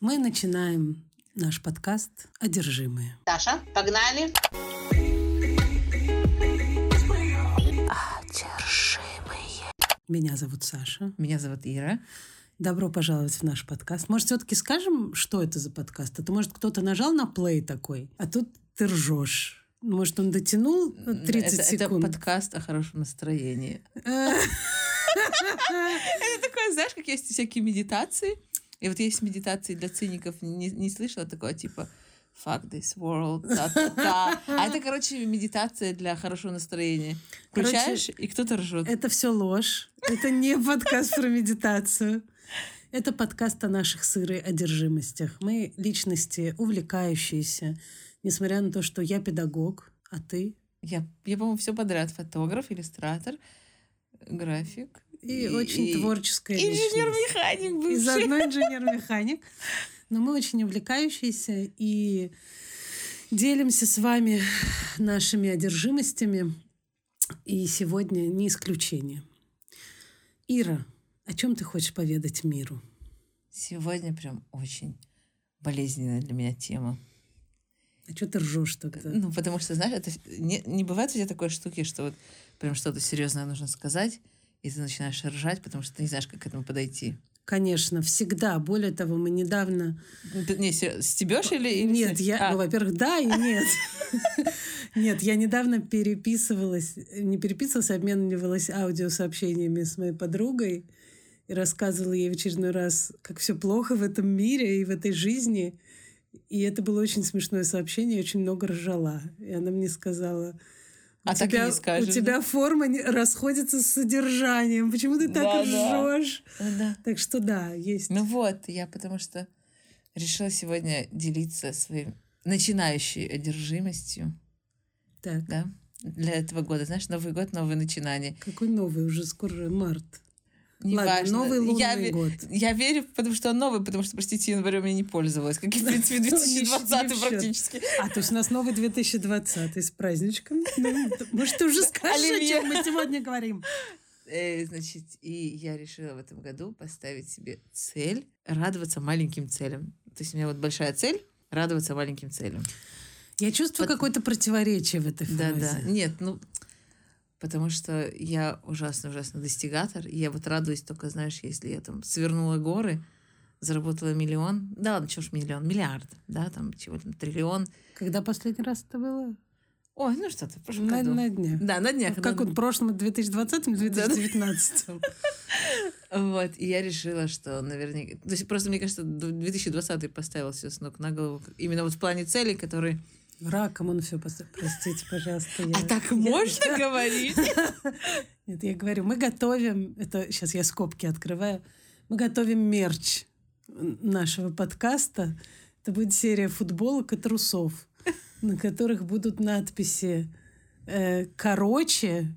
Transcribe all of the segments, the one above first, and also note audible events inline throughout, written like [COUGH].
Мы начинаем наш подкаст «Одержимые». Даша, погнали! Одержимые. Меня зовут Саша. Меня зовут Ира. Добро пожаловать в наш подкаст. Может, все-таки скажем, что это за подкаст? Это, может, кто-то нажал на плей такой, а тут ты ржешь. Может, он дотянул 30 это, секунд? Это подкаст о хорошем настроении. [LAUGHS] Это такое, знаешь, как есть всякие медитации. И вот есть медитации для циников, не, не слышала такое, типа fuck this world, та-та-та. А это, короче, медитация для хорошего настроения. Включаешь, Короче, и кто-то ржет. Это все ложь. Это не подкаст про медитацию. Это подкаст о наших сырой одержимостях. Мы личности увлекающиеся, несмотря на то, что я педагог, а ты? Я, я по-моему, все подряд. Фотограф, иллюстратор, график. И, очень творческая личность. Инженер-механик И бывший. заодно [LAUGHS] инженер-механик. Но мы очень увлекающиеся и делимся с вами нашими одержимостями. И сегодня не исключение. Ира, о чем ты хочешь поведать миру? Сегодня прям очень болезненная для меня тема. А что ты ржешь тогда? Ну, потому что, знаешь, это не, не бывает у тебя такой штуки, что вот прям что-то серьезное нужно сказать, и ты начинаешь ржать, потому что ты не знаешь, как к этому подойти. Конечно, всегда. Более того, мы недавно... Ну, Не, стебешь или... Нет, я, А, ну, во-первых, да и нет. [LAUGHS] Нет, я недавно переписывалась, не переписывалась, а обменивалась аудиосообщениями с моей подругой и рассказывала ей в очередной раз, как все плохо в этом мире и в этой жизни. И это было очень смешное сообщение, очень много ржала. И она мне сказала, у А так и тебя, не скажешь, у тебя форма не- расходится с содержанием. Почему ты так Да, да. ржешь? да. Так что да, есть. Ну вот, я потому что решила сегодня делиться своей начинающей одержимостью, Так, да, для этого года. Знаешь, Новый год, новые начинания. какой новый? Уже скоро март. Неважно. Новый лунный я, год. Я верю, потому что он новый, потому что, простите, январем я не пользовалась. Как и, в принципе, [LAUGHS] Не 2020 счет. практически. А, то есть у нас новый 2020 с праздничком. [LAUGHS] Ну, Может, ты уже скажешь, о чем мы сегодня говорим? Э, Значит, и я решила в этом году поставить себе цель радоваться маленьким целям. То есть у меня вот большая цель радоваться маленьким целям. Я чувствую какое-то противоречие в этой фразе. да. Нет, ну, потому что я ужасно-ужасно достигатор. И я вот радуюсь только, знаешь, если я там свернула горы, заработала миллион. Да ладно, чего ж миллион? Миллиард, да, там чего там, триллион. Когда последний раз это было? Ой, ну что-то, в прошлом На, году. на днях. Да, на днях. Как на- он в прошлом 2020 2019 [LAUGHS] Вот, и я решила, что наверняка... То есть просто, мне кажется, д- 2020 поставил все с ног на голову. Именно вот в плане целей, которые... Раком он все Простите, пожалуйста. я- А так я- можно говорить? [LAUGHS] Нет, я говорю, мы готовим, это сейчас я скобки открываю, мы готовим мерч нашего подкаста. Это будет серия футболок и трусов, на которых будут надписи э, «Короче,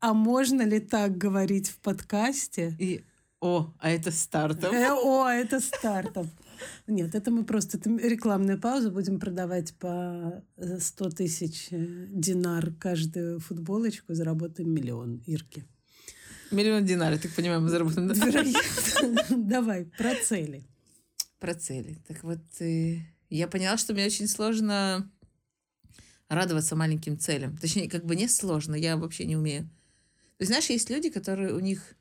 а можно ли так говорить в подкасте?» И, о, а это стартап. Э, О, это стартап. Нет, это мы просто это рекламная пауза. Будем продавать по э, 100 тысяч э, динар каждую футболочку, заработаем миллион, Ирки. Миллион динаров, так понимаю, мы заработаем. да? Вероятно. Давай, про цели. Про цели. Так вот, э, я поняла, что мне очень сложно радоваться маленьким целям. Точнее, как бы не сложно, я вообще не умею. То есть, знаешь, есть люди, которые у них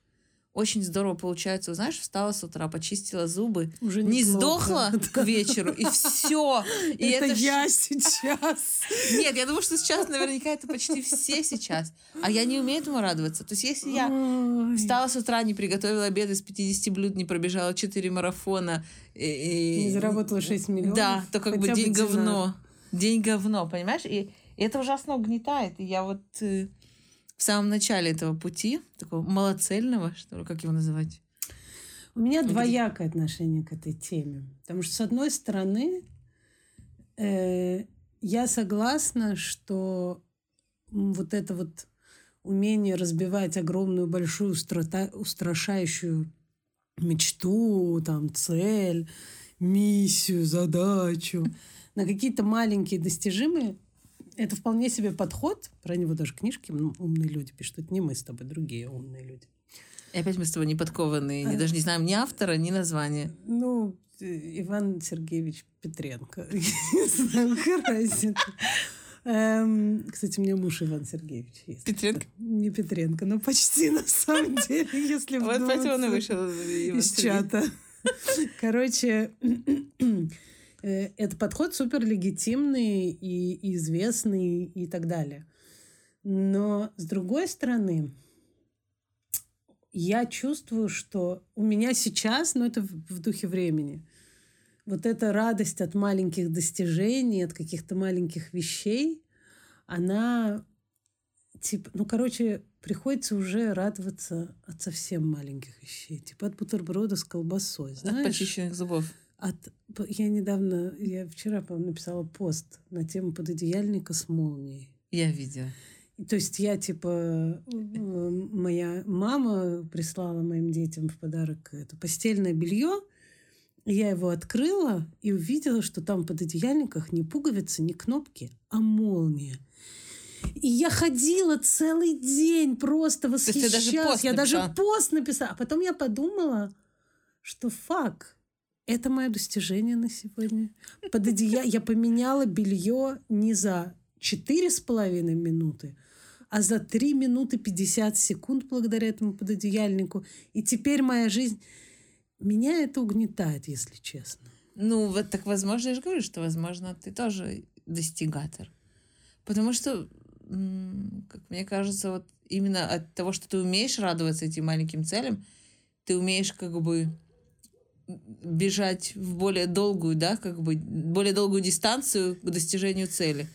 очень здорово получается. Знаешь, встала с утра, почистила зубы, Уже не сдохла [LAUGHS] к вечеру, и все. И это это я сейчас. [LAUGHS] Нет, я думаю, что сейчас наверняка это почти все сейчас. А я не умею этому радоваться. То есть, если я Ой. Встала с утра, не приготовила обед из 50 блюд, не пробежала 4 марафона. И, Не заработала 6 миллионов. Да, то как бы день говно. День говно, понимаешь? И, и это ужасно угнетает. И я вот э, в самом начале этого пути, такого малоцельного, что ли, как его называть? У меня Ну, где- двоякое отношение к этой теме. Потому что, с одной стороны, э, я согласна, что вот это вот умение разбивать огромную, большую, страта- устрашающую мечту, там, цель, миссию, задачу [LAUGHS] на какие-то маленькие достижимые, это вполне себе подход. Про него даже книжки умные люди пишут. Это не мы с тобой, другие умные люди. И опять мы с тобой не подкованные, А. даже не знаем ни автора, ни названия. Ну, э, Иван Сергеевич Петренко. [LAUGHS] Не знаю, разница. Эм, кстати, у меня муж Иван Сергеевич есть. Петренко? Не Петренко, но почти на самом деле, если Вот поэтому он и вышел из чата. Короче, это подход супер легитимный и известный и так далее. Но с другой стороны, я чувствую, что у меня сейчас, ну это в духе времени, вот эта радость от маленьких достижений, от каких-то маленьких вещей, она типа, ну, короче, приходится уже радоваться от совсем маленьких вещей. Типа от бутерброда с колбасой, От знаешь? почищенных зубов. От... Я недавно, я вчера, по-моему, написала пост на тему пододеяльника с молнией. Я видела. То есть я, типа, моя мама прислала моим детям в подарок это постельное белье. Я его открыла и увидела, что там под одеяльниках не пуговицы, не кнопки, а молния. И я ходила целый день, просто есть даже восхищалась. пост я даже написала? пост написала. А потом я подумала, что фак, это мое достижение на сегодня. Под одея- Я поменяла белье не за четыре с половиной минуты, а за 3 минуты 50 секунд благодаря этому пододеяльнику. И теперь моя жизнь... Меня это угнетает, если честно. Ну, вот так возможно, я же говорю, что, возможно, ты тоже достигатор. Потому что, как мне кажется, вот именно от того, что ты умеешь радоваться этим маленьким целям, ты умеешь как бы бежать в более долгую, да, как бы более долгую дистанцию к достижению цели.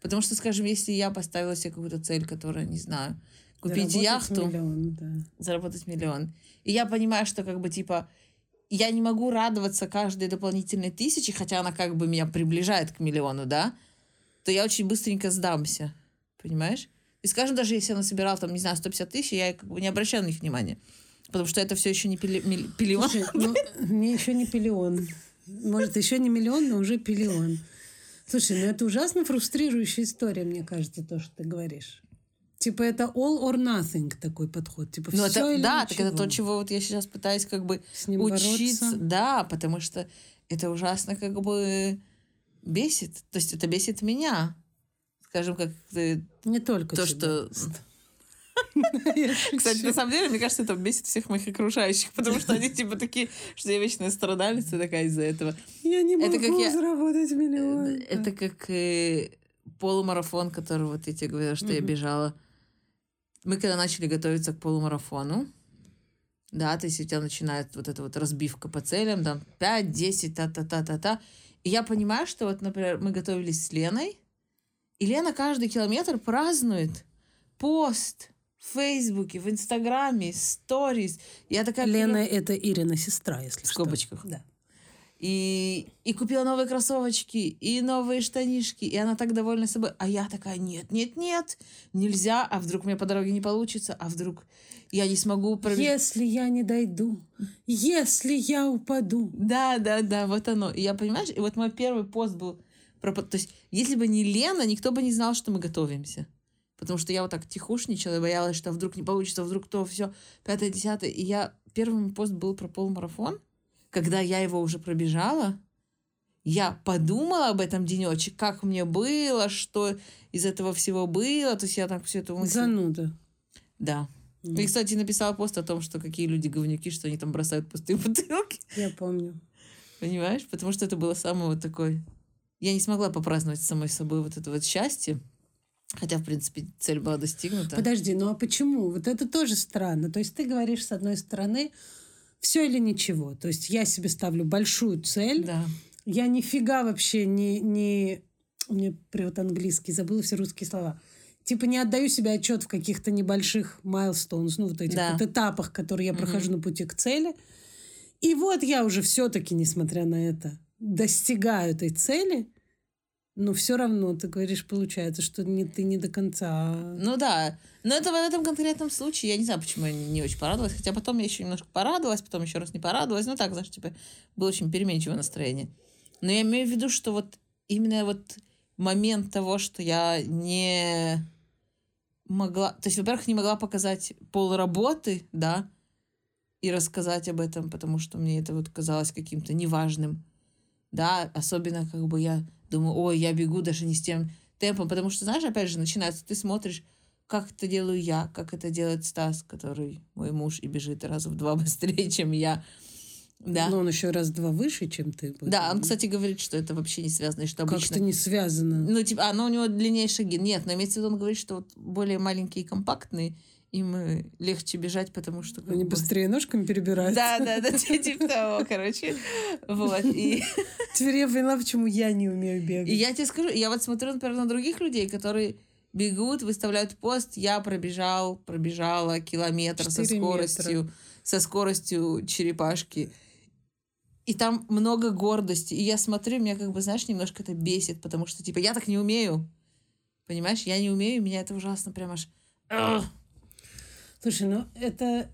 Потому что, скажем, если я поставила себе какую-то цель, которая, не знаю, купить Заработать яхту, миллион, да. заработать миллион. И я понимаю, что как бы типа я не могу радоваться каждой дополнительной тысяче, хотя она как бы меня приближает к миллиону, да, то я очень быстренько сдамся. Понимаешь? И скажем, даже если я насобирала там, не знаю, 150 тысяч, я как бы не обращаю на них внимания. Потому что это все еще не пили, милли- пилион. Слушай, ну, мне еще не пиллион. Может, еще не миллион, но уже пиллион. Слушай, ну это ужасно фрустрирующая история, мне кажется, то, что ты говоришь. Типа это all or nothing такой подход. Типа Ну, все это, или да, так это ничего. то, чего вот я сейчас пытаюсь как бы С ним учиться. бороться. Да, потому что это ужасно как бы бесит. То есть это бесит меня. Скажем, как ты Не только то, тебя. что... [LAUGHS] Я Кстати, на самом деле, мне кажется, это бесит всех моих окружающих, потому что они типа такие, что я вечная страдалица такая из-за этого. Я не это могу как я- заработать миллион. Это как э, полумарафон, который вот я тебе говорила, что я бежала. Мы когда начали готовиться к полумарафону, да, то есть у тебя начинает вот эта вот разбивка по целям, там 5, 10, та-та-та-та-та. И я понимаю, что вот, например, мы готовились с Леной, и Лена каждый километр празднует пост в Фейсбуке, в Инстаграме, сторис. Я такая... Лена это Ирина сестра, если В что. скобочках. Да. И, и купила новые кроссовочки, и новые штанишки, и она так довольна собой. А я такая, нет, нет, нет, нельзя, а вдруг у меня по дороге не получится, а вдруг я не смогу пробежать. Если я не дойду, если я упаду. Да, да, да, вот оно. И я, понимаешь, и вот мой первый пост был про... под- То есть, если бы не Лена, никто бы не знал, что мы готовимся. Потому что я вот так тихушничала и боялась, что вдруг не получится, вдруг то, все, пятое, десятое. И я... Первый мой пост был про полумарафон. Когда я его уже пробежала, я подумала об этом денечек, как мне было, что из этого всего было. То есть я так все это мысль... Зануда. Да. И, кстати, написала пост о том, что какие люди говнюки, что они там бросают пустые бутылки. Я помню. Понимаешь? Потому что это было самое вот такое... Я не смогла попраздновать самой собой вот это вот счастье. Хотя, в принципе, цель была достигнута. Подожди, ну а почему? Вот это тоже странно. То есть ты говоришь, с одной стороны, все или ничего. То есть я себе ставлю большую цель. Да. Я нифига вообще не... не... Мне привод английский, забыла все русские слова. Типа не отдаю себе отчет в каких-то небольших milestones, ну вот этих Да. вот этапах, которые я Мгм. прохожу на пути к цели. И вот я уже все-таки, несмотря на это, достигаю этой цели, но все равно, ты говоришь, получается, что не, ты не до конца. Ну да. Но это в этом конкретном случае, я не знаю, почему я не очень порадовалась. Хотя потом я еще немножко порадовалась, потом еще раз не порадовалась. Ну так, знаешь, типа, было очень переменчивое настроение. Но я имею в виду, что вот именно вот момент того, что я не могла... То есть, во-первых, не могла показать пол работы, да, и рассказать об этом, потому что мне это вот казалось каким-то неважным. Да, особенно как бы я думаю, ой, я бегу даже не с тем темпом, потому что, знаешь, опять же, начинается, ты смотришь, как это делаю я, как это делает Стас, который мой муж и бежит раза в два [LAUGHS] быстрее, чем я. Да. Но он еще раз-два выше, чем ты. Да, он, кстати, говорит, что это вообще не связано, и что обычно... Как-то не связано. Ну, типа, оно у него длиннее шаги. Нет, но имеется в виду, он говорит, что вот более маленькие и компактные, им легче бежать, потому что... Они бы... быстрее ножками перебирают. Да, да, да, [LAUGHS] типа того, короче. Вот, и... [LAUGHS] Теперь я поняла, почему я не умею бегать. И я тебе скажу, я вот смотрю, например, на других людей, которые бегут, выставляют пост, я пробежал, пробежала километр со скоростью, метра. со скоростью черепашки. И там много гордости. И я смотрю, меня как бы, знаешь, немножко это бесит, потому что, типа, я так не умею. Понимаешь, я не умею, меня это ужасно прям аж... Слушай, ну это,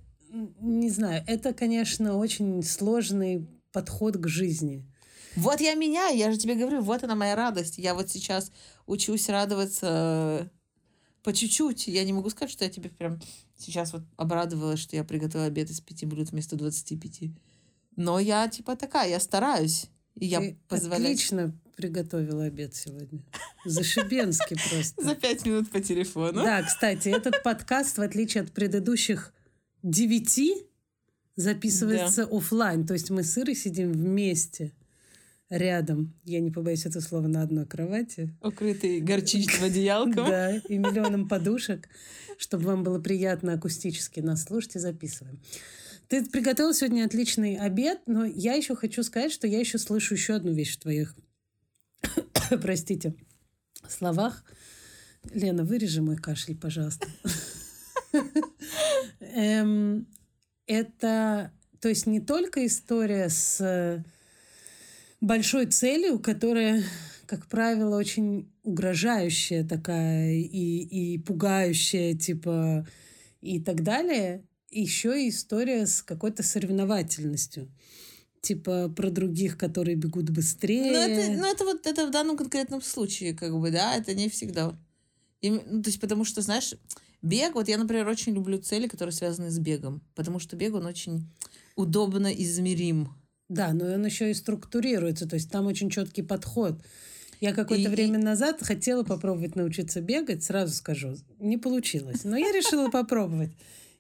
не знаю, это, конечно, очень сложный подход к жизни. Вот я меняю, я же тебе говорю, вот она моя радость. Я вот сейчас учусь радоваться по чуть-чуть. Я не могу сказать, что я тебе прям сейчас вот обрадовалась, что я приготовила обед из пяти блюд вместо двадцати пяти. Но я типа такая, я стараюсь. И я Ты позволяю... отлично приготовила обед сегодня. Зашибенский просто. За пять минут по телефону. Да, кстати, этот подкаст, в отличие от предыдущих девяти, записывается да. офлайн. То есть мы с Ирой сидим вместе рядом, я не побоюсь этого слова, на одной кровати. Укрытый горчичным [LAUGHS] одеялком. Да, и миллионом подушек, чтобы вам было приятно акустически нас слушать и записываем. Ты приготовил сегодня отличный обед, но я еще хочу сказать, что я еще слышу еще одну вещь в твоих, [COUGHS] простите, словах. Лена, вырежи мой кашель, пожалуйста. [LAUGHS] Эм, это, то есть не только история с большой целью, которая, как правило, очень угрожающая такая и, и пугающая, типа, и так далее еще и история с какой-то соревновательностью. Типа про других, которые бегут быстрее. Ну, это, ну, это вот это в данном конкретном случае, как бы, да, это не всегда. И, ну, то есть, потому что, знаешь, бег, вот я, например, очень люблю цели, которые связаны с бегом, потому что бег, он очень удобно измерим. Да, но он еще и структурируется, то есть там очень четкий подход. Я какое-то и, время назад хотела попробовать научиться бегать, сразу скажу, не получилось. Но я решила попробовать.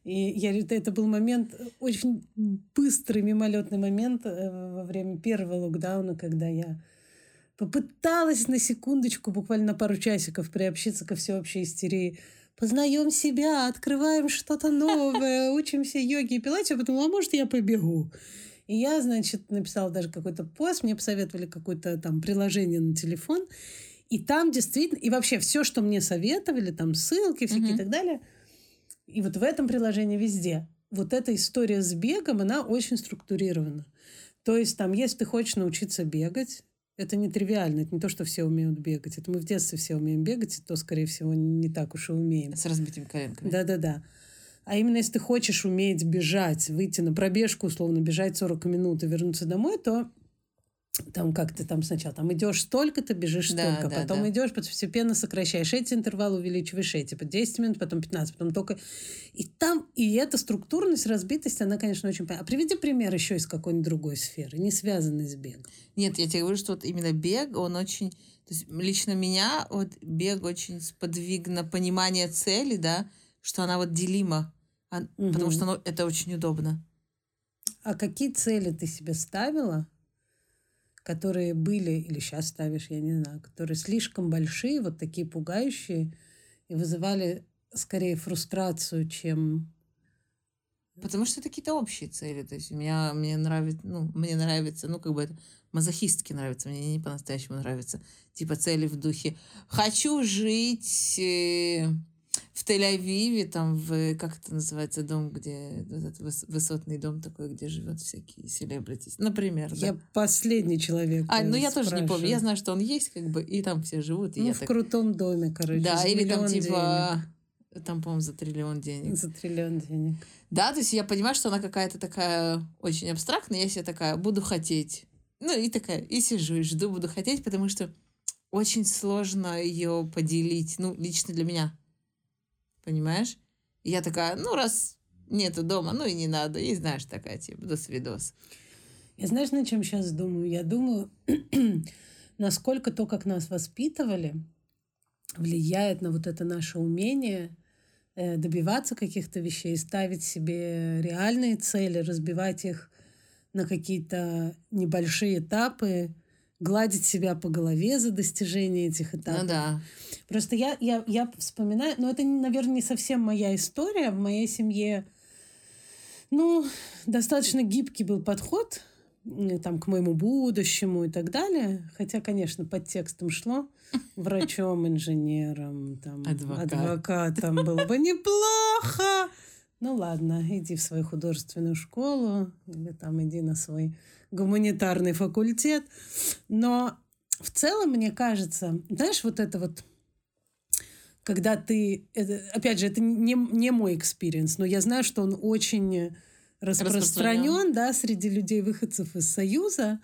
И я, это был момент, очень быстрый мимолетный момент э, во время первого локдауна, когда я попыталась на секундочку, буквально на пару часиков приобщиться ко всеобщей истерии. Познаем себя, открываем что-то новое, [LAUGHS] учимся йоге и пилате, а потом, а может, я побегу. И я, значит, написала даже какой-то пост, мне посоветовали какое-то там приложение на телефон, и там действительно, и вообще все, что мне советовали, там ссылки всякие mm-hmm. и так далее – и вот в этом приложении везде. Вот эта история с бегом, она очень структурирована. То есть там, если ты хочешь научиться бегать, это не тривиально, это не то, что все умеют бегать. Это мы в детстве все умеем бегать, и то, скорее всего, не так уж и умеем. С разбитыми коленками. Да-да-да. А именно если ты хочешь уметь бежать, выйти на пробежку, условно, бежать 40 минут и вернуться домой, то там как ты там сначала там идешь столько-то, бежишь да, столько, да, потом да. идешь, постепенно сокращаешь эти интервалы, увеличиваешь эти, по 10 минут, потом 15, потом только... И там, и эта структурность, разбитость, она, конечно, очень... А приведи пример еще из какой-нибудь другой сферы, не связанной с бегом. Нет, я тебе говорю, что вот именно бег, он очень... То есть лично меня вот бег очень сподвиг на понимание цели, да, что она вот делима, а, угу. потому что оно, это очень удобно. А какие цели ты себе ставила? Которые были, или сейчас ставишь, я не знаю, которые слишком большие, вот такие пугающие, и вызывали скорее фрустрацию, чем... Потому что это какие-то общие цели. То есть меня, мне нравится, ну, мне нравится, ну, как бы это мазохистски нравится, мне не по-настоящему нравится. Типа цели в духе «хочу жить...» э в Тель-Авиве, там, в, как это называется, дом, где, этот высотный дом такой, где живет всякие селебритис, например, Я да. последний человек. А, ну я тоже не помню, я знаю, что он есть, как бы, и там все живут. И ну, я в так... крутом доме, короче, Да, или там, типа, денег. там, по-моему, за триллион денег. За триллион денег. Да, то есть я понимаю, что она какая-то такая очень абстрактная, я себе такая, буду хотеть. Ну, и такая, и сижу, и жду, буду хотеть, потому что очень сложно ее поделить, ну, лично для меня понимаешь? И я такая, ну, раз нету дома, ну и не надо. И знаешь, такая типа, до свидос. Я знаешь, на чем сейчас думаю? Я думаю, [CLEARS THROAT] насколько то, как нас воспитывали, влияет на вот это наше умение э, добиваться каких-то вещей, ставить себе реальные цели, разбивать их на какие-то небольшие этапы, гладить себя по голове за достижение этих этапов. Ну да. Просто я, я, я вспоминаю, но это, наверное, не совсем моя история. В моей семье, ну, достаточно гибкий был подход там, к моему будущему и так далее. Хотя, конечно, под текстом шло [LAUGHS] врачом, инженером, там, Адвокат. адвокатом было бы неплохо. Ну ладно, иди в свою художественную школу или там иди на свой гуманитарный факультет. Но в целом, мне кажется, знаешь, вот это вот, когда ты, это, опять же, это не, не мой experience, но я знаю, что он очень распространен, распространен. да, среди людей, выходцев из Союза,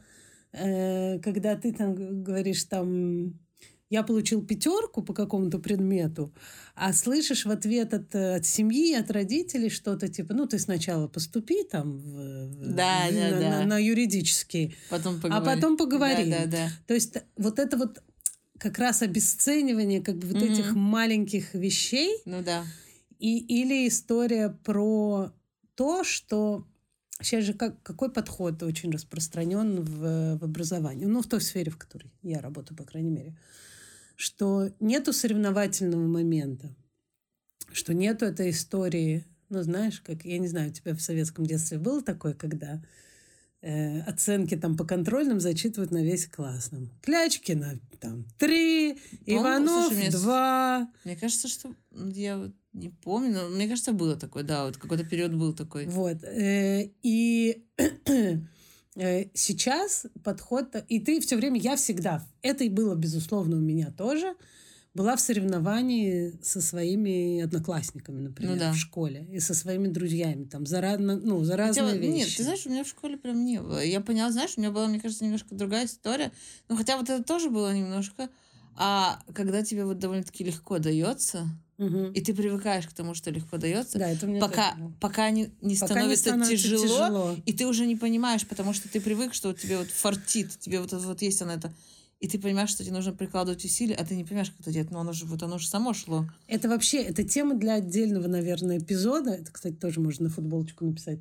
э, когда ты там говоришь там я получил пятерку по какому-то предмету, а слышишь в ответ от, от семьи, от родителей что-то типа, ну, ты сначала поступи там в, да, в, да, на, да. На, на юридический, потом а потом поговорим. Да, да, да. То есть вот это вот как раз обесценивание как бы вот mm-hmm. этих маленьких вещей. Ну да. И, или история про то, что сейчас же как, какой подход очень распространен в, в образовании, ну, в той сфере, в которой я работаю, по крайней мере что нету соревновательного момента, что нету этой истории, ну, знаешь, как, я не знаю, у тебя в советском детстве было такое, когда э, оценки там по контрольным зачитывают на весь класс. Там, Клячкина там три, Иванов слушай, два. Мне кажется, что я вот не помню, но мне кажется, было такое, да, вот какой-то период был такой. Вот. Э, и [CLEARS THROAT] Э, сейчас подход, и ты все время, я всегда, это и было, безусловно, у меня тоже, была в соревновании со своими одноклассниками, например, ну, да. в школе, и со своими друзьями, там, за, ну, за разные хотя, вещи. Нет, ты знаешь, у меня в школе прям не было. Я поняла, знаешь, у меня была, мне кажется, немножко другая история, ну, хотя вот это тоже было немножко, а когда тебе вот довольно-таки легко дается, Угу. И ты привыкаешь к тому, что легко дается, да, это мне пока, пока не, не, пока становится, не становится тяжело, тяжело, и ты уже не понимаешь, потому что ты привык, что тебе вот фартит, тебе вот, вот есть оно это, и ты понимаешь, что тебе нужно прикладывать усилия, а ты не понимаешь, как это делать, но оно же, вот оно же само шло. Это вообще, это тема для отдельного, наверное, эпизода, это, кстати, тоже можно на футболочку написать,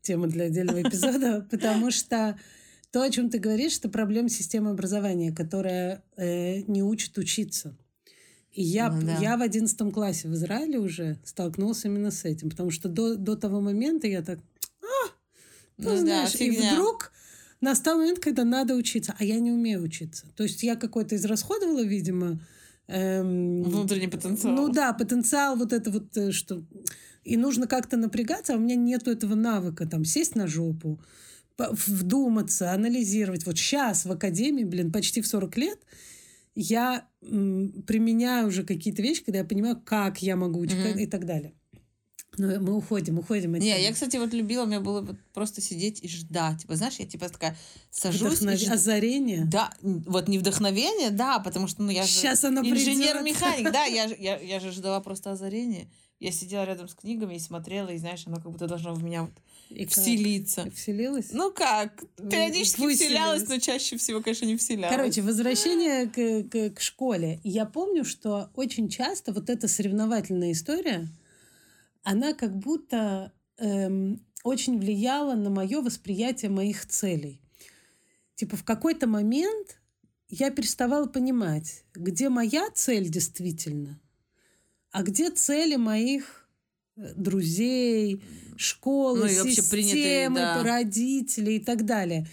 тема для отдельного эпизода, [LAUGHS] потому что то, о чем ты говоришь, это проблема системы образования, которая э, не учит учиться. И я, ну, да. я в одиннадцатом классе в Израиле уже столкнулся именно с этим, потому что до, до того момента я так, а, ну, ну знаешь, да, и вдруг настал момент, когда надо учиться, а я не умею учиться. То есть я какой-то израсходовала, видимо, эм, внутренний потенциал. Ну да, потенциал вот это вот, э, что и нужно как-то напрягаться, а у меня нету этого навыка, там, сесть на жопу, вдуматься, анализировать. Вот сейчас в академии, блин, почти в 40 лет, я м, применяю уже какие-то вещи, когда я понимаю, как я могу учить mm-hmm. и так далее. Но мы уходим, уходим. Не, я, кстати, вот любила, меня было вот просто сидеть и ждать. Вы знаешь, я типа такая сажусь. Вдохнов... И... Озарение? Да, вот не вдохновение, да, потому что ну, я Сейчас же оно инженер-механик, да, я, я, я же ждала просто озарения. Я сидела рядом с книгами и смотрела, и знаешь, оно как будто должно в меня вот и вселиться. Как? Вселилась? Ну как? Периодически Выселилась. вселялась, но чаще всего, конечно, не вселялась. Короче, возвращение к, к, к школе. Я помню, что очень часто вот эта соревновательная история, она как будто эм, очень влияла на мое восприятие моих целей. Типа в какой-то момент я переставала понимать, где моя цель действительно – а где цели моих э, друзей, школы, ну, системы, принятые, да. родителей и так далее.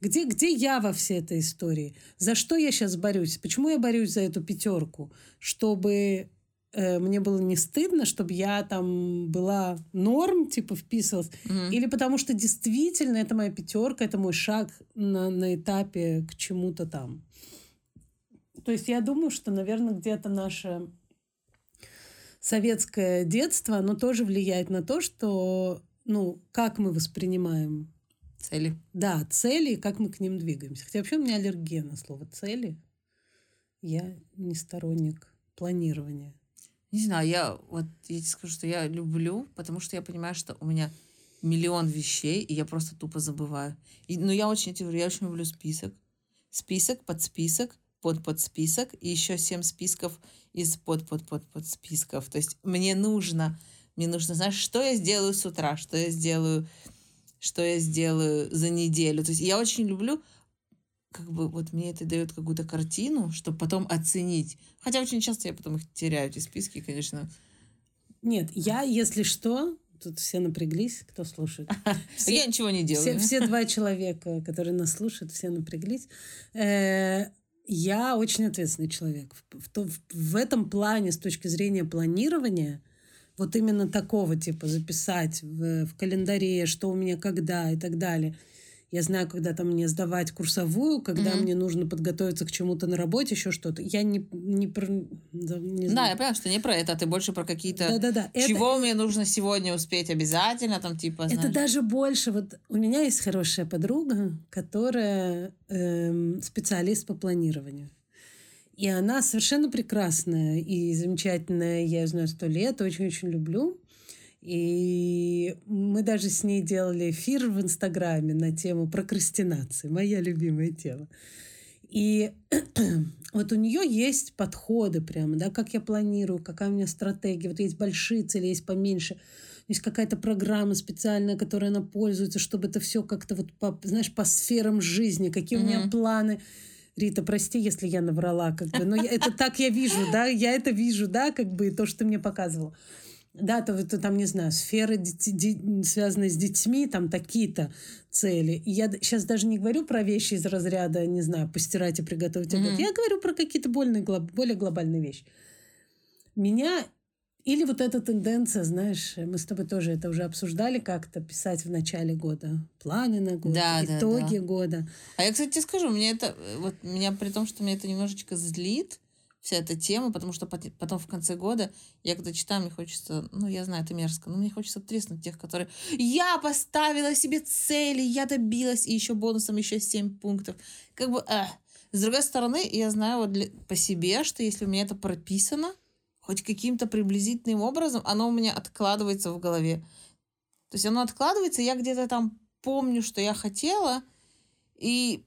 Где, где я во всей этой истории? За что я сейчас борюсь? Почему я борюсь за эту пятерку? Чтобы мне было не стыдно, чтобы я там была норм, типа вписывалась, mm или потому что действительно это моя пятерка, это мой шаг на, на этапе к чему-то там. То есть я думаю, что, наверное, где-то наша советское детство, оно тоже влияет на то, что, ну, как мы воспринимаем цели. Да, цели и как мы к ним двигаемся. Хотя вообще у меня аллергия на слово цели. Я не сторонник планирования. Не знаю, я вот я тебе скажу, что я люблю, потому что я понимаю, что у меня миллион вещей, и я просто тупо забываю. И, ну, я очень, я очень люблю список. Список, под список, под под список, и еще семь списков из под под под под списков. То есть мне нужно, мне нужно, знаешь, что я сделаю с утра, что я сделаю, что я сделаю за неделю. То есть я очень люблю как бы вот мне это дает какую-то картину, чтобы потом оценить. Хотя очень часто я потом их теряю, эти списки, конечно. Нет, я, если что, тут все напряглись, кто слушает. [LAUGHS] Все, я ничего не делаю. Все, все два человека, которые нас слушают, все напряглись. Э, я очень ответственный человек. В, в, в этом плане, с точки зрения планирования, вот именно такого типа записать в, в календаре, что у меня когда и так далее – я знаю, когда там мне сдавать курсовую, когда mm-hmm. мне нужно подготовиться к чему-то на работе, еще что-то. Я не, не про... Да, не знаю. да, я понимаю, что не про это, а ты больше про какие-то... Да-да-да. Чего это... мне нужно сегодня успеть обязательно, там типа... Знаешь... Это даже больше. Вот у меня есть хорошая подруга, которая эм, специалист по планированию. И она совершенно прекрасная и замечательная. Я ее знаю сто лет, очень-очень люблю. И мы даже с ней делали эфир в Инстаграме на тему прокрастинации, моя любимая тема. И [CLEARS THROAT] вот у нее есть подходы прямо, да, как я планирую, какая у меня стратегия. Вот есть большие цели, есть поменьше. Есть какая-то программа специальная, которой она пользуется, чтобы это все как-то вот, по, знаешь, по сферам жизни, какие mm-hmm. у меня планы. Рита, прости, если я наврала, как бы, но я, это так я вижу, да, я это вижу, да, как бы то, что ты мне показывал да, то, то там, не знаю, сферы, дети, де, связанные с детьми, там такие-то цели. И я сейчас даже не говорю про вещи из разряда, не знаю, постирать и приготовить mm-hmm. Я говорю про какие-то более, более глобальные вещи. Меня или вот эта тенденция, знаешь, мы с тобой тоже это уже обсуждали как-то, писать в начале года планы на год, да, итоги да, да. года. А я, кстати, тебе скажу, мне это, вот меня при том, что меня это немножечко злит, вся эта тема, потому что потом в конце года я когда читаю, мне хочется, ну, я знаю, это мерзко, но мне хочется треснуть тех, которые я поставила себе цели, я добилась, и еще бонусом еще 7 пунктов. Как бы, эх. С другой стороны, я знаю вот для, по себе, что если у меня это прописано, хоть каким-то приблизительным образом, оно у меня откладывается в голове. То есть оно откладывается, я где-то там помню, что я хотела, и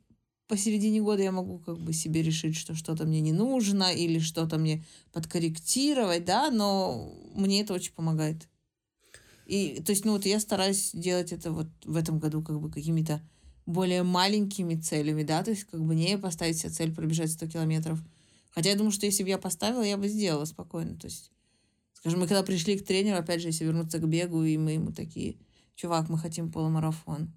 посередине года я могу как бы себе решить, что что-то мне не нужно или что-то мне подкорректировать, да, но мне это очень помогает. И, то есть, ну вот я стараюсь делать это вот в этом году как бы какими-то более маленькими целями, да, то есть как бы не поставить себе цель пробежать 100 километров. Хотя я думаю, что если бы я поставила, я бы сделала спокойно. То есть, скажем, мы когда пришли к тренеру, опять же, если вернуться к бегу, и мы ему такие, чувак, мы хотим полумарафон.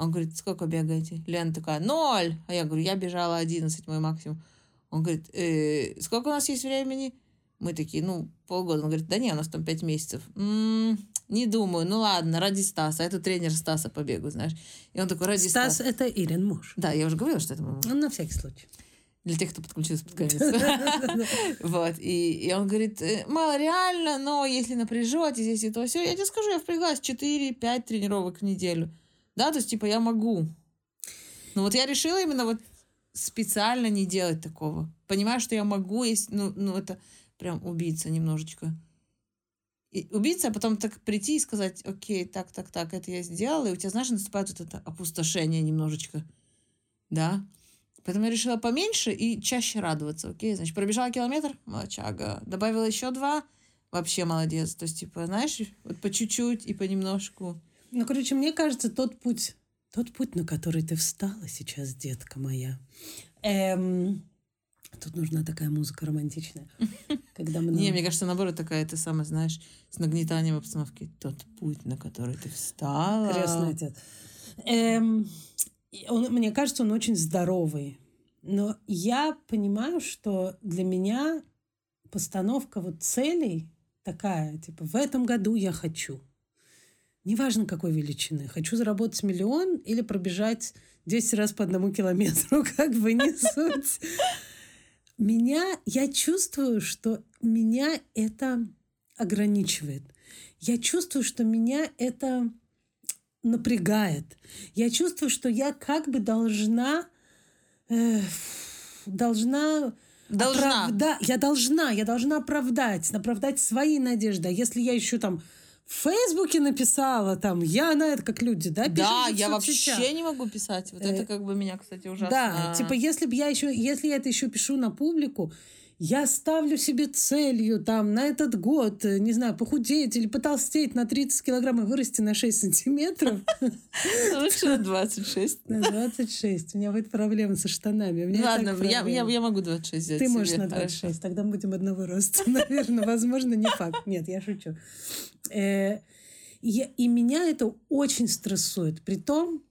Он говорит, сколько бегаете? Лена такая, ноль. А я говорю, я бежала 11, мой максимум. Он говорит, э, сколько у нас есть времени? Мы такие, ну, полгода. Он говорит, да не, у нас там пять месяцев. М-м, не думаю, ну ладно, ради Стаса. Это тренер Стаса по бегу, знаешь. И он такой, ради Стас. Стас это Ирин муж. Да, я уже говорила, что это мой муж. Ну, на всякий случай. Для тех, кто подключился под конец. [LAUGHS] Вот. И он говорит, «Э, мало реально, но если напряжетесь, если то все, я тебе скажу, я впряглась 4-5 тренировок в неделю. Да, то есть, типа, я могу. Ну, вот я решила именно вот специально не делать такого. Понимаю, что я могу, есть, ну, ну это прям убийца немножечко. И убийца, а потом так прийти и сказать, окей, так, так, так, это я сделала, и у тебя, знаешь, наступает вот это опустошение немножечко. Да? Поэтому я решила поменьше и чаще радоваться. Окей, значит, пробежала километр, молчага. Добавила еще два, вообще молодец. То есть, типа, знаешь, вот по чуть-чуть и понемножку. Ну, короче, мне кажется, тот путь, тот путь, на который ты встала сейчас, детка моя, эм, Тут нужна такая музыка романтичная. [LAUGHS] Когда мы... Не, мне кажется, наоборот, такая, ты сама знаешь, с нагнетанием обстановки. Тот путь, на который ты встала. Крестный отец. Эм, он, мне кажется, он очень здоровый. Но я понимаю, что для меня постановка вот целей такая, типа, в этом году я хочу. Неважно, какой величины. Хочу заработать миллион или пробежать 10 раз по одному километру, [LAUGHS] как бы не суть. Меня, я чувствую, что меня это ограничивает. Я чувствую, что меня это напрягает. Я чувствую, что я как бы должна, э, должна Должна. Оправда... Я должна, я должна оправдать, оправдать свои надежды. А если я еще там в Фейсбуке написала, там, я на это как люди, да? Да, я вообще не могу писать. Вот это как бы меня, кстати, ужасно. Да, типа, если бы я еще, если я это еще пишу на публику, я ставлю себе целью там на этот год, э, не знаю, похудеть или потолстеть на 30 килограмм и вырасти на 6 сантиметров. Лучше на 26. На 26. У меня будет проблема со штанами. Ладно, я, я, я могу 26 взять Ты можешь на 26, Хорошо. тогда мы будем одного роста. [LAUGHS] Наверное, возможно, не факт. Нет, я шучу. Э, и меня это очень стрессует. Притом,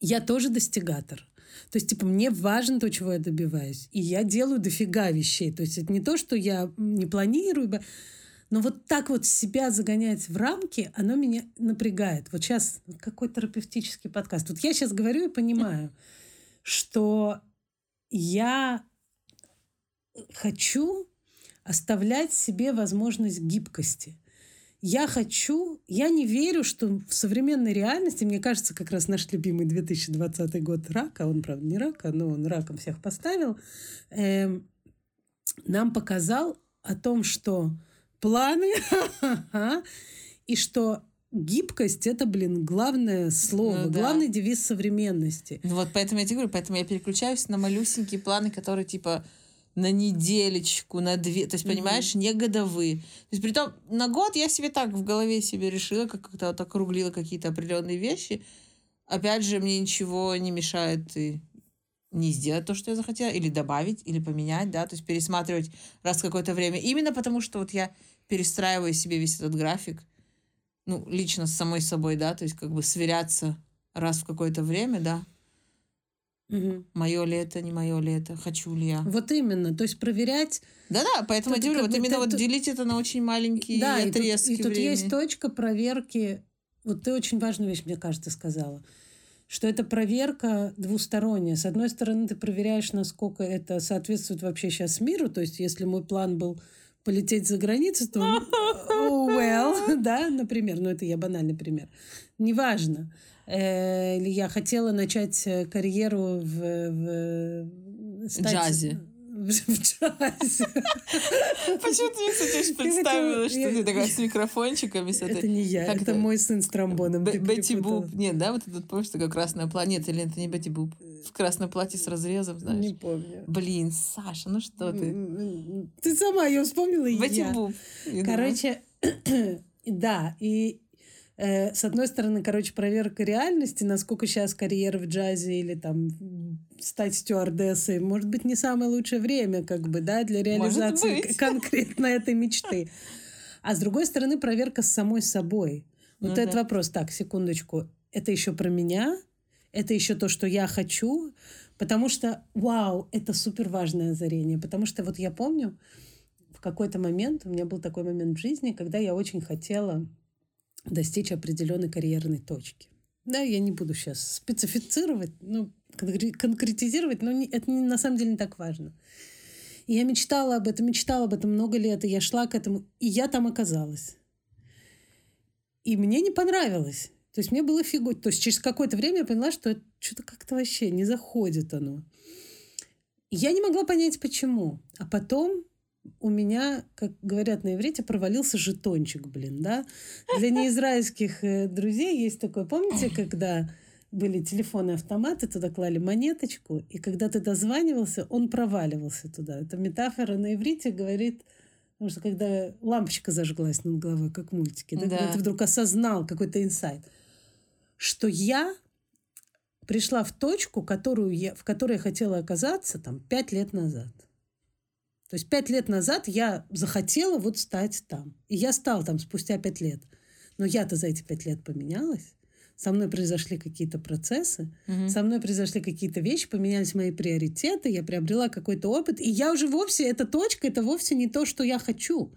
я тоже достигатор. То есть, типа, мне важно то, чего я добиваюсь. И я делаю дофига вещей. То есть, это не то, что я не планирую, но вот так вот себя загонять в рамки, оно меня напрягает. Вот сейчас какой терапевтический подкаст. Вот я сейчас говорю и понимаю, что я хочу оставлять себе возможность гибкости я хочу, я не верю, что в современной реальности, мне кажется, как раз наш любимый 2020 год рака, он, правда, не рака, но он раком всех поставил, э, нам показал о том, что планы [LAUGHS] и что гибкость это, блин, главное слово, ну, да. главный девиз современности. Ну вот поэтому я тебе говорю, поэтому я переключаюсь на малюсенькие планы, которые типа на неделечку, на две, то есть, понимаешь, mm-hmm. не годовые. То есть, при том, на год я себе так в голове себе решила, как-то вот округлила какие-то определенные вещи. Опять же, мне ничего не мешает и не сделать то, что я захотела, или добавить, или поменять, да, то есть пересматривать раз в какое-то время. Именно потому, что вот я перестраиваю себе весь этот график, ну, лично с самой собой, да, то есть как бы сверяться раз в какое-то время, да. Угу. Мое ли это, не мое ли это, хочу ли я. Вот именно, то есть проверять. Да-да, поэтому я говорю, вот именно вот делить это на очень маленькие да, отрезки. И тут, и тут есть точка проверки. Вот ты очень важную вещь, мне кажется, сказала. Что это проверка двусторонняя. С одной стороны, ты проверяешь, насколько это соответствует вообще сейчас миру. То есть, если мой план был полететь за границу, то oh, [LAUGHS] well, [LAUGHS] да, например, ну это я банальный пример. Неважно. Э, или я хотела начать э, карьеру в, в стать... джазе. [LAUGHS] В, джазе. Почему ты, кстати, представила, что ты такая с микрофончиками? Это не я, это мой сын с тромбоном. Бетти Буб. Нет, да, вот этот, помнишь, такая красная планета, или это не Бетти Буб? В красном платье с разрезом, знаешь? Не помню. Блин, Саша, ну что ты? Ты сама ее вспомнила, и Бетти Буб. Короче, [CLEARS THROAT] да, и э, с одной стороны, короче, проверка реальности, насколько сейчас карьера в джазе или там стать стюардессой, может быть, не самое лучшее время, как бы, да, для реализации конкретно этой мечты. А с другой стороны, проверка с самой собой. Вот ну, этот да. вопрос, так, секундочку, это еще про меня, это еще то, что я хочу, потому что, вау, это супер важное озарение, потому что вот я помню, в какой-то момент, у меня был такой момент в жизни, когда я очень хотела достичь определенной карьерной точки. Да, я не буду сейчас специфицировать, ну, конкретизировать, но это на самом деле не так важно. И я мечтала об этом, мечтала об этом много лет, и я шла к этому, и я там оказалась. И мне не понравилось. То есть мне было фигу. То есть через какое-то время я поняла, что это что-то как-то вообще не заходит оно. Я не могла понять, почему. А потом у меня, как говорят на иврите, провалился жетончик, блин, да. Для неизраильских э, друзей есть такое, помните, когда были телефоны-автоматы, туда клали монеточку, и когда ты дозванивался, он проваливался туда. Это метафора на иврите говорит, потому что когда лампочка зажглась над головой, как в мультике, да, да. когда ты вдруг осознал какой-то инсайт, что я пришла в точку, которую я, в которой я хотела оказаться там пять лет назад. То есть пять лет назад я захотела вот стать там. И я стала там спустя пять лет. Но я-то за эти пять лет поменялась. Со мной произошли какие-то процессы, угу. со мной произошли какие-то вещи, поменялись мои приоритеты, я приобрела какой-то опыт, и я уже вовсе, эта точка, это вовсе не то, что я хочу.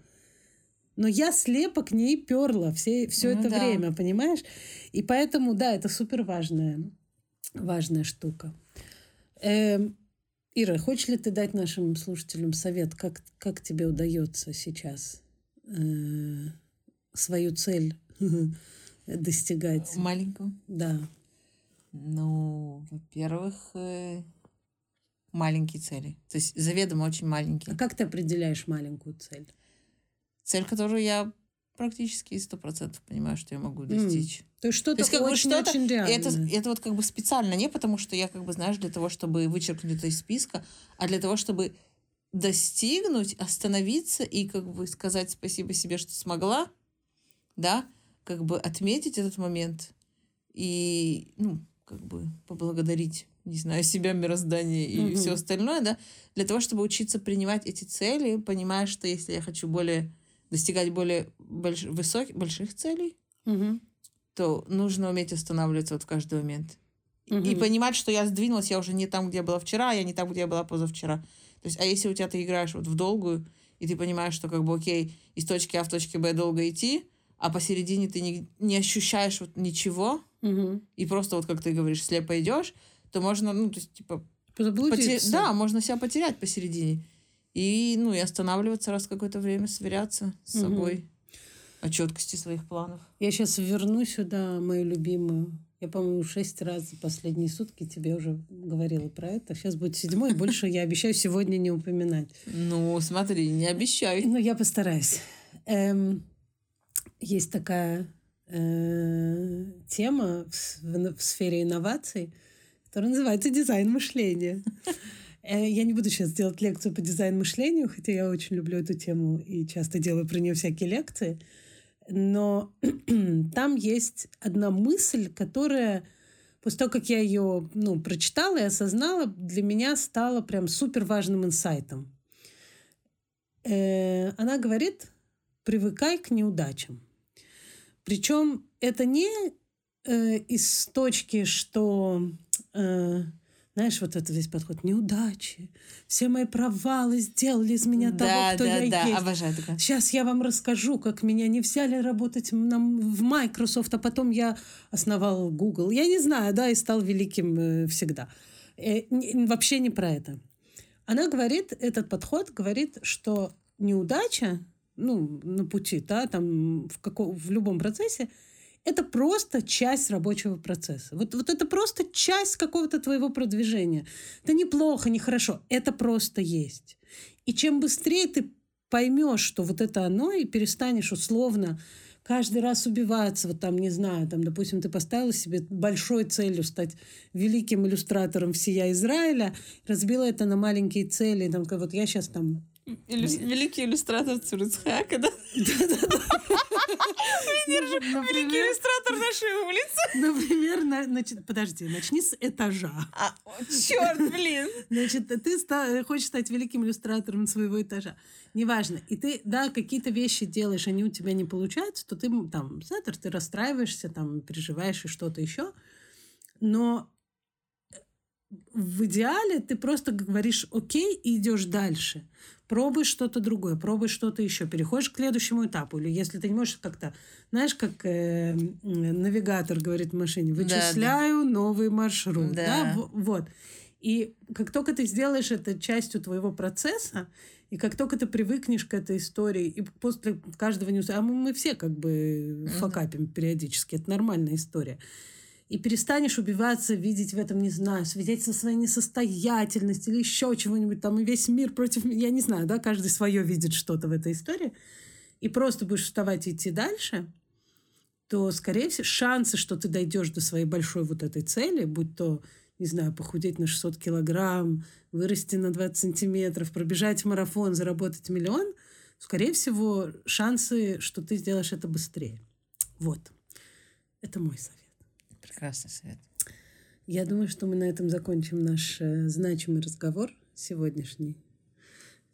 Но я слепо к ней перла все, все ну, это да. время, понимаешь? И поэтому, да, это супер важная, важная штука. Эм, Ира, хочешь ли ты дать нашим слушателям совет, как, как тебе удается сейчас э, свою цель [LAUGHS] достигать? Маленькую? Да. Ну, во-первых, э, маленькие цели. То есть заведомо очень маленькие. А как ты определяешь маленькую цель? Цель, которую я практически сто процентов понимаю, что я могу достичь. Mm. То есть что-то как очень, бы очень реально. Это, это вот как бы специально, не потому что я как бы, знаешь, для того, чтобы вычеркнуть это из списка, а для того, чтобы достигнуть, остановиться и как бы сказать спасибо себе, что смогла, да, как бы отметить этот момент и, ну, как бы поблагодарить, не знаю, себя, мироздание и угу. все остальное, да, для того, чтобы учиться принимать эти цели, понимая, что если я хочу более достигать более больш, высоких, больших целей, угу. то нужно уметь останавливаться вот в каждый момент. Угу. И понимать, что я сдвинулась, я уже не там, где я была вчера, я не там, где я была позавчера. То есть, а если у тебя ты играешь вот в долгую, и ты понимаешь, что как бы окей, из точки А в точке Б долго идти, а посередине ты не, не ощущаешь вот ничего, угу. и просто вот как ты говоришь, слепо идешь, то можно, ну, то есть, типа... Потер... Да, можно себя потерять посередине. И, ну, и останавливаться раз какое-то время, сверяться с угу. собой о четкости своих планов. Я сейчас верну сюда мою любимую. Я, по-моему, шесть раз за последние сутки тебе уже говорила про это. Сейчас будет седьмой, больше я обещаю сегодня не упоминать. [LAUGHS] Ну, смотри, не обещай. Ну, я постараюсь. Эм, есть такая э, тема в, в, в сфере инноваций, которая называется дизайн мышления. Э, я не буду сейчас делать лекцию по дизайн мышлению, хотя я очень люблю эту тему и часто делаю про нее всякие лекции. Но [CLEARS THROAT] там есть одна мысль, которая после того, как я ее ну, прочитала и осознала, для меня стала прям супер важным инсайтом. Э, она говорит, привыкай к неудачам. Причем это не э, из точки, что, э, знаешь, вот это весь подход неудачи. Все мои провалы сделали из меня да, того, кто да, я да, есть. Обожаю такое. Сейчас я вам расскажу, как меня не взяли работать нам в Microsoft, а потом я основал Google. Я не знаю, да, и стал великим э, всегда. Э, вообще не про это. Она говорит, этот подход говорит, что неудача ну, на пути, да, там в, каком, в любом процессе, это просто часть рабочего процесса. Вот, вот это просто часть какого-то твоего продвижения. Это неплохо, не хорошо, это просто есть. И чем быстрее ты поймешь, что вот это оно, и перестанешь условно каждый раз убиваться, вот там, не знаю, там, допустим, ты поставила себе большой целью стать великим иллюстратором всея Израиля, разбила это на маленькие цели, там, вот я сейчас там Иллюс... Великий иллюстратор Цурицхака, да? [LAUGHS] Да-да-да. Великий иллюстратор нашей улицы. Например, значит, подожди, начни с этажа. А, черт, блин. Значит, ты хочешь стать великим иллюстратором своего этажа. Неважно. И ты, да, какие-то вещи делаешь, они у тебя не получаются, то ты там, знаешь, ты расстраиваешься, там, переживаешь и что-то еще. Но в идеале ты просто говоришь окей и идешь дальше пробуй что-то другое, пробуй что-то еще, переходишь к следующему этапу. Или если ты не можешь как-то, знаешь, как э, навигатор говорит в машине, вычисляю да, да. новый маршрут. Да. да, вот. И как только ты сделаешь это частью твоего процесса, и как только ты привыкнешь к этой истории, и после каждого не а мы, мы все как бы факапим периодически, это нормальная история и перестанешь убиваться, видеть в этом, не знаю, свидетельство своей несостоятельности или еще чего-нибудь там, и весь мир против меня, я не знаю, да, каждый свое видит что-то в этой истории, и просто будешь вставать и идти дальше, то, скорее всего, шансы, что ты дойдешь до своей большой вот этой цели, будь то, не знаю, похудеть на 600 килограмм, вырасти на 20 сантиметров, пробежать марафон, заработать миллион, скорее всего, шансы, что ты сделаешь это быстрее. Вот. Это мой совет. Прекрасный совет. Я думаю, что мы на этом закончим наш э, значимый разговор сегодняшний.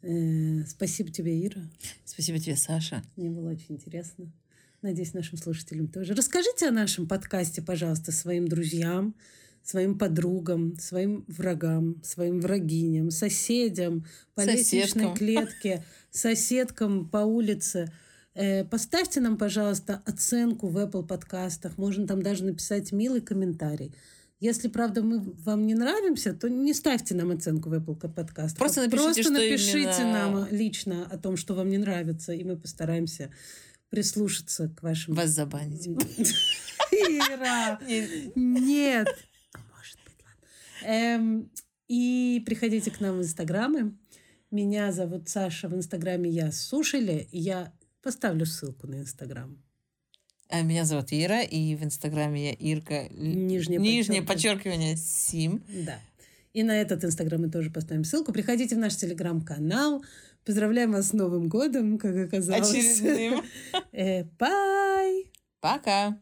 Э, спасибо тебе, Ира. Спасибо тебе, Саша. Мне было очень интересно. Надеюсь, нашим слушателям тоже. Расскажите о нашем подкасте, пожалуйста, своим друзьям, своим подругам, своим врагам, своим врагиням, соседям по Соседкам. лестничной клетке, [LAUGHS] соседкам по улице – поставьте нам, пожалуйста, оценку в Apple подкастах. Можно там даже написать милый комментарий. Если, правда, мы вам не нравимся, то не ставьте нам оценку в Apple подкастах. Просто напишите, Просто напишите именно... нам лично о том, что вам не нравится, и мы постараемся прислушаться к вашим... Вас забанить. Ира! Нет! Может быть, ладно. Эм, И приходите к нам в Инстаграмы. Меня зовут Саша. В Инстаграме я Сушили. Я поставлю ссылку на Инстаграм. А меня зовут Ира, и в Инстаграме я Ирка. Нижнее, Нижнее подчеркивание Сим. Да. И на этот Инстаграм мы тоже поставим ссылку. Приходите в наш Телеграм-канал. Поздравляем вас с Новым годом, как оказалось. Очередным. Э, Bye! Пока!